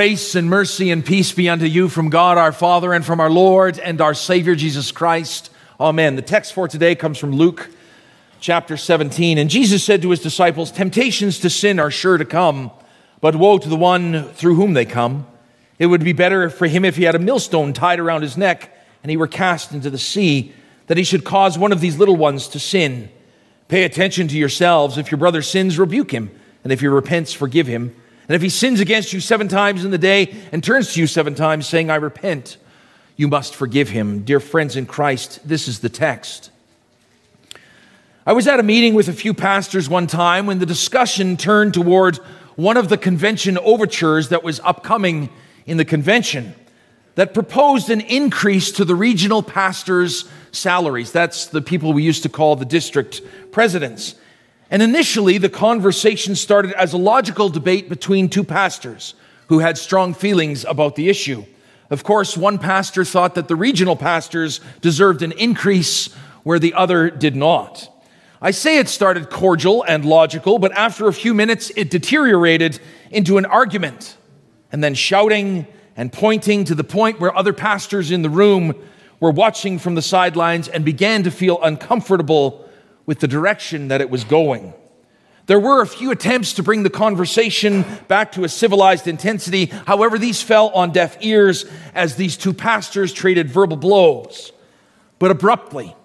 Grace and mercy and peace be unto you from God our Father and from our Lord and our Savior Jesus Christ. Amen. The text for today comes from Luke chapter 17. And Jesus said to his disciples, Temptations to sin are sure to come, but woe to the one through whom they come. It would be better for him if he had a millstone tied around his neck and he were cast into the sea, that he should cause one of these little ones to sin. Pay attention to yourselves. If your brother sins, rebuke him, and if he repents, forgive him. And if he sins against you seven times in the day and turns to you seven times saying, I repent, you must forgive him. Dear friends in Christ, this is the text. I was at a meeting with a few pastors one time when the discussion turned toward one of the convention overtures that was upcoming in the convention that proposed an increase to the regional pastors' salaries. That's the people we used to call the district presidents. And initially, the conversation started as a logical debate between two pastors who had strong feelings about the issue. Of course, one pastor thought that the regional pastors deserved an increase where the other did not. I say it started cordial and logical, but after a few minutes, it deteriorated into an argument and then shouting and pointing to the point where other pastors in the room were watching from the sidelines and began to feel uncomfortable with the direction that it was going. There were a few attempts to bring the conversation back to a civilized intensity. However, these fell on deaf ears as these two pastors traded verbal blows. But abruptly,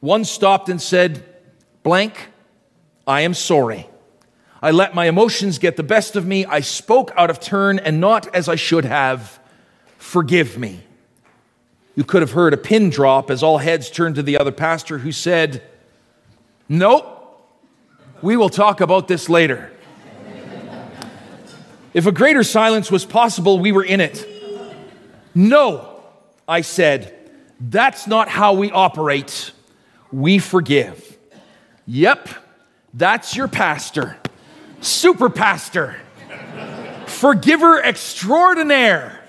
one stopped and said, Blank, I am sorry. I let my emotions get the best of me. I spoke out of turn and not as I should have. Forgive me. You could have heard a pin drop as all heads turned to the other pastor who said, Nope. We will talk about this later. If a greater silence was possible, we were in it. No, I said, that's not how we operate. We forgive. Yep, that's your pastor, super pastor, forgiver extraordinaire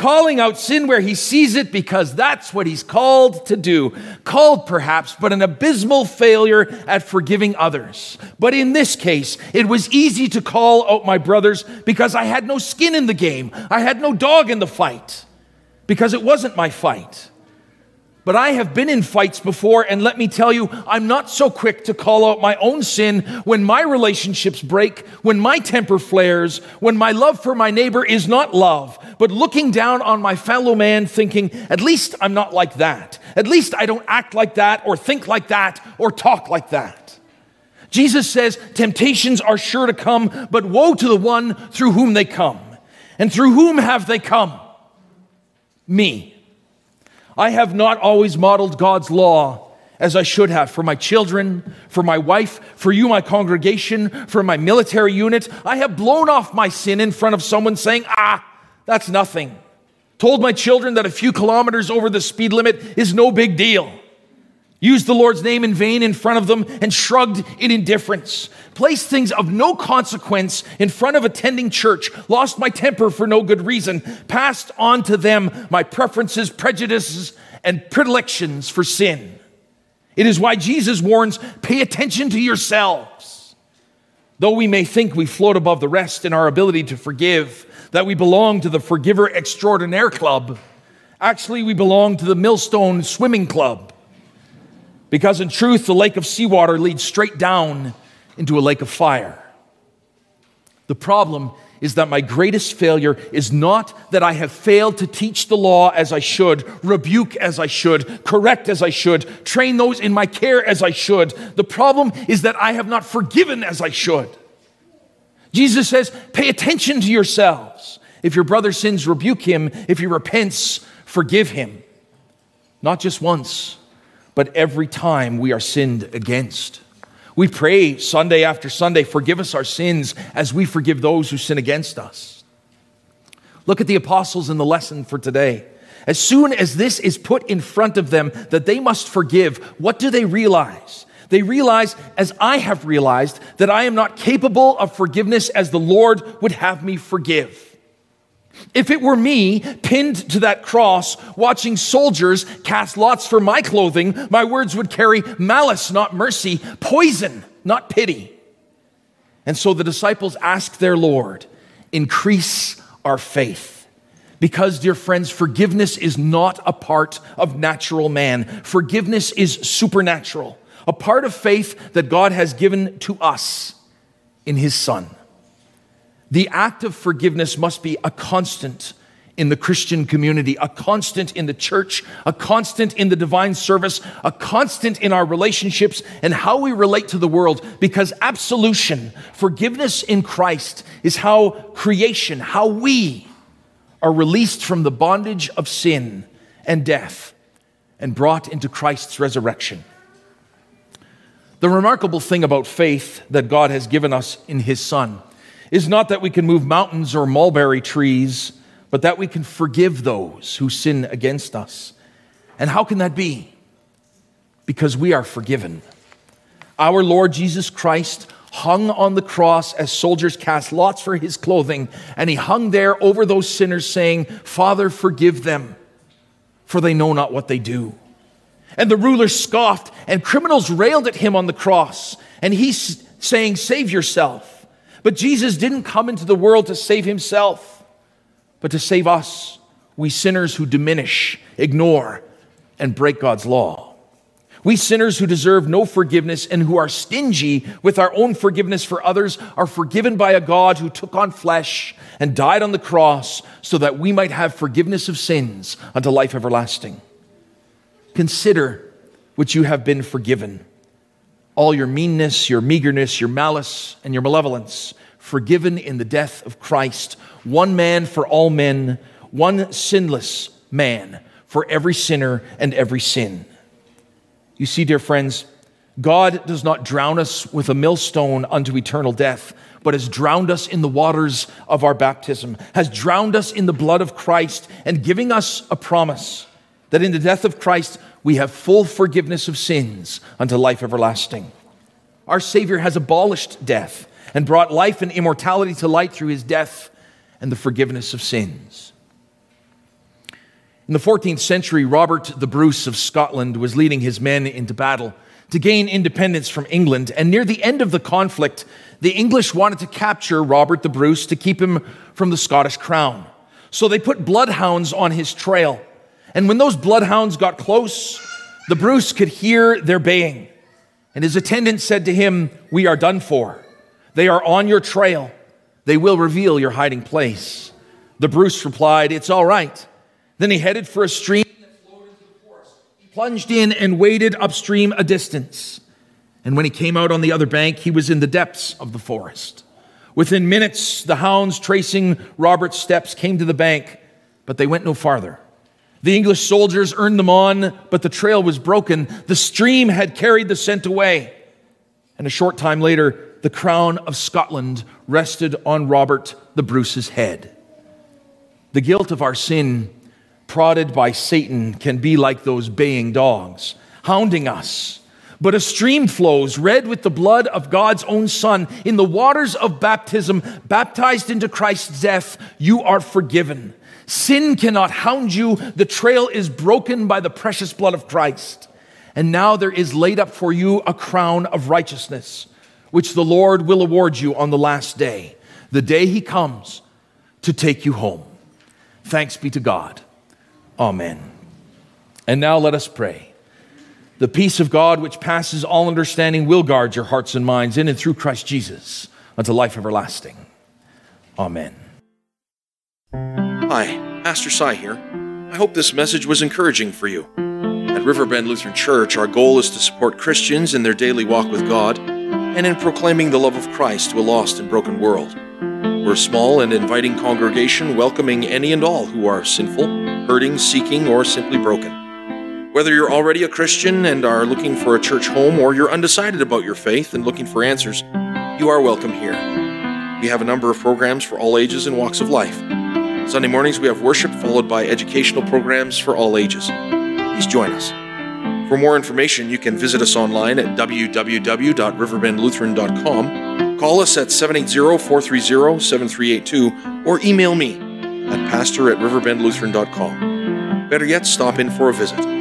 calling out sin where he sees it because that's what he's called to do. Called perhaps, but an abysmal failure at forgiving others. But in this case, it was easy to call out my brothers because I had no skin in the game. I had no dog in the fight because it wasn't my fight. But I have been in fights before, and let me tell you, I'm not so quick to call out my own sin when my relationships break, when my temper flares, when my love for my neighbor is not love, but looking down on my fellow man thinking, at least I'm not like that. At least I don't act like that, or think like that, or talk like that. Jesus says, Temptations are sure to come, but woe to the one through whom they come. And through whom have they come? Me. I have not always modeled God's law as I should have for my children, for my wife, for you, my congregation, for my military unit. I have blown off my sin in front of someone saying, ah, that's nothing. Told my children that a few kilometers over the speed limit is no big deal used the Lord's name in vain in front of them, and shrugged in indifference. Placed things of no consequence in front of attending church, lost my temper for no good reason, passed on to them my preferences, prejudices, and predilections for sin. It is why Jesus warns pay attention to yourselves. Though we may think we float above the rest in our ability to forgive, that we belong to the Forgiver Extraordinaire Club, actually, we belong to the Millstone Swimming Club because in truth, the lake of seawater leads straight down into a lake of fire. The problem is that my greatest failure is not that I have failed to teach the law as I should, rebuke as I should, correct as I should, train those in my care as I should. The problem is that I have not forgiven as I should. Jesus says, pay attention to yourselves. If your brother sins, rebuke him. If he repents, forgive him. Not just once, but every time we are sinned against. We pray Sunday after Sunday, forgive us our sins as we forgive those who sin against us. Look at the apostles in the lesson for today. As soon as this is put in front of them that they must forgive, what do they realize? They realize, as I have realized, that I am not capable of forgiveness as the Lord would have me forgive. If it were me pinned to that cross, watching soldiers cast lots for my clothing, my words would carry malice, not mercy, poison, not pity. And so the disciples asked their Lord, increase our faith. Because, dear friends, forgiveness is not a part of natural man. Forgiveness is supernatural, a part of faith that God has given to us in His Son. The act of forgiveness must be a constant in the Christian community, a constant in the church, a constant in the divine service, a constant in our relationships and how we relate to the world. Because absolution, forgiveness in Christ, is how creation, how we are released from the bondage of sin and death and brought into Christ's resurrection. The remarkable thing about faith that God has given us in His Son is not that we can move mountains or mulberry trees but that we can forgive those who sin against us. And how can that be? Because we are forgiven. Our Lord Jesus Christ hung on the cross as soldiers cast lots for his clothing, and he hung there over those sinners, saying, Father, forgive them, for they know not what they do. And the rulers scoffed, and criminals railed at him on the cross, and he's saying, Save yourself. But Jesus didn't come into the world to save himself but to save us, we sinners who diminish, ignore, and break God's law. We sinners who deserve no forgiveness and who are stingy with our own forgiveness for others are forgiven by a God who took on flesh and died on the cross so that we might have forgiveness of sins unto life everlasting. Consider which you have been forgiven. All your meanness, your meagerness, your malice, and your malevolence, forgiven in the death of Christ one man for all men, one sinless man for every sinner and every sin. You see, dear friends, God does not drown us with a millstone unto eternal death, but has drowned us in the waters of our baptism, has drowned us in the blood of Christ, and giving us a promise that in the death of Christ we have full forgiveness of sins unto life everlasting. Our Savior has abolished death and brought life and immortality to light through his death and the forgiveness of sins. In the 14th century, Robert the Bruce of Scotland was leading his men into battle to gain independence from England. And near the end of the conflict, the English wanted to capture Robert the Bruce to keep him from the Scottish crown. So they put bloodhounds on his trail. And when those bloodhounds got close, the Bruce could hear their baying. And his attendant said to him, We are done for. They are on your trail. They will reveal your hiding place. The Bruce replied, It's all right. Then he headed for a stream that flowed into the forest. He plunged in and waded upstream a distance. And when he came out on the other bank, he was in the depths of the forest. Within minutes, the hounds tracing Robert's steps came to the bank, but they went no farther. The English soldiers earned them on, but the trail was broken. The stream had carried the scent away. And a short time later, the crown of Scotland rested on Robert the Bruce's head. The guilt of our sin, prodded by Satan, can be like those baying dogs, hounding us. But a stream flows, red with the blood of God's own Son. In the waters of baptism, baptized into Christ's death, you are forgiven. Sin cannot hound you. The trail is broken by the precious blood of Christ. And now there is laid up for you a crown of righteousness which the Lord will award you on the last day, the day he comes to take you home. Thanks be to God. Amen. And now let us pray. The peace of God, which passes all understanding, will guard your hearts and minds in and through Christ Jesus unto life everlasting. Amen. Hi, Pastor Cy here. I hope this message was encouraging for you. At Riverbend Lutheran Church, our goal is to support Christians in their daily walk with God and in proclaiming the love of Christ to a lost and broken world. We're a small and inviting congregation welcoming any and all who are sinful, hurting, seeking, or simply broken. Whether you're already a Christian and are looking for a church home, or you're undecided about your faith and looking for answers, you are welcome here. We have a number of programs for all ages and walks of life. Sunday mornings we have worship followed by educational programs for all ages. Please join us. For more information, you can visit us online at www.riverbendlutheran.com, call us at 780-430-7382, or email me at pastor at riverbendlutheran.com. Better yet, stop in for a visit.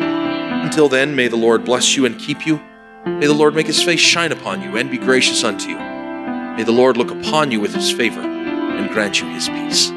Until then, may the Lord bless you and keep you. May the Lord make his face shine upon you and be gracious unto you. May the Lord look upon you with his favor and grant you his peace.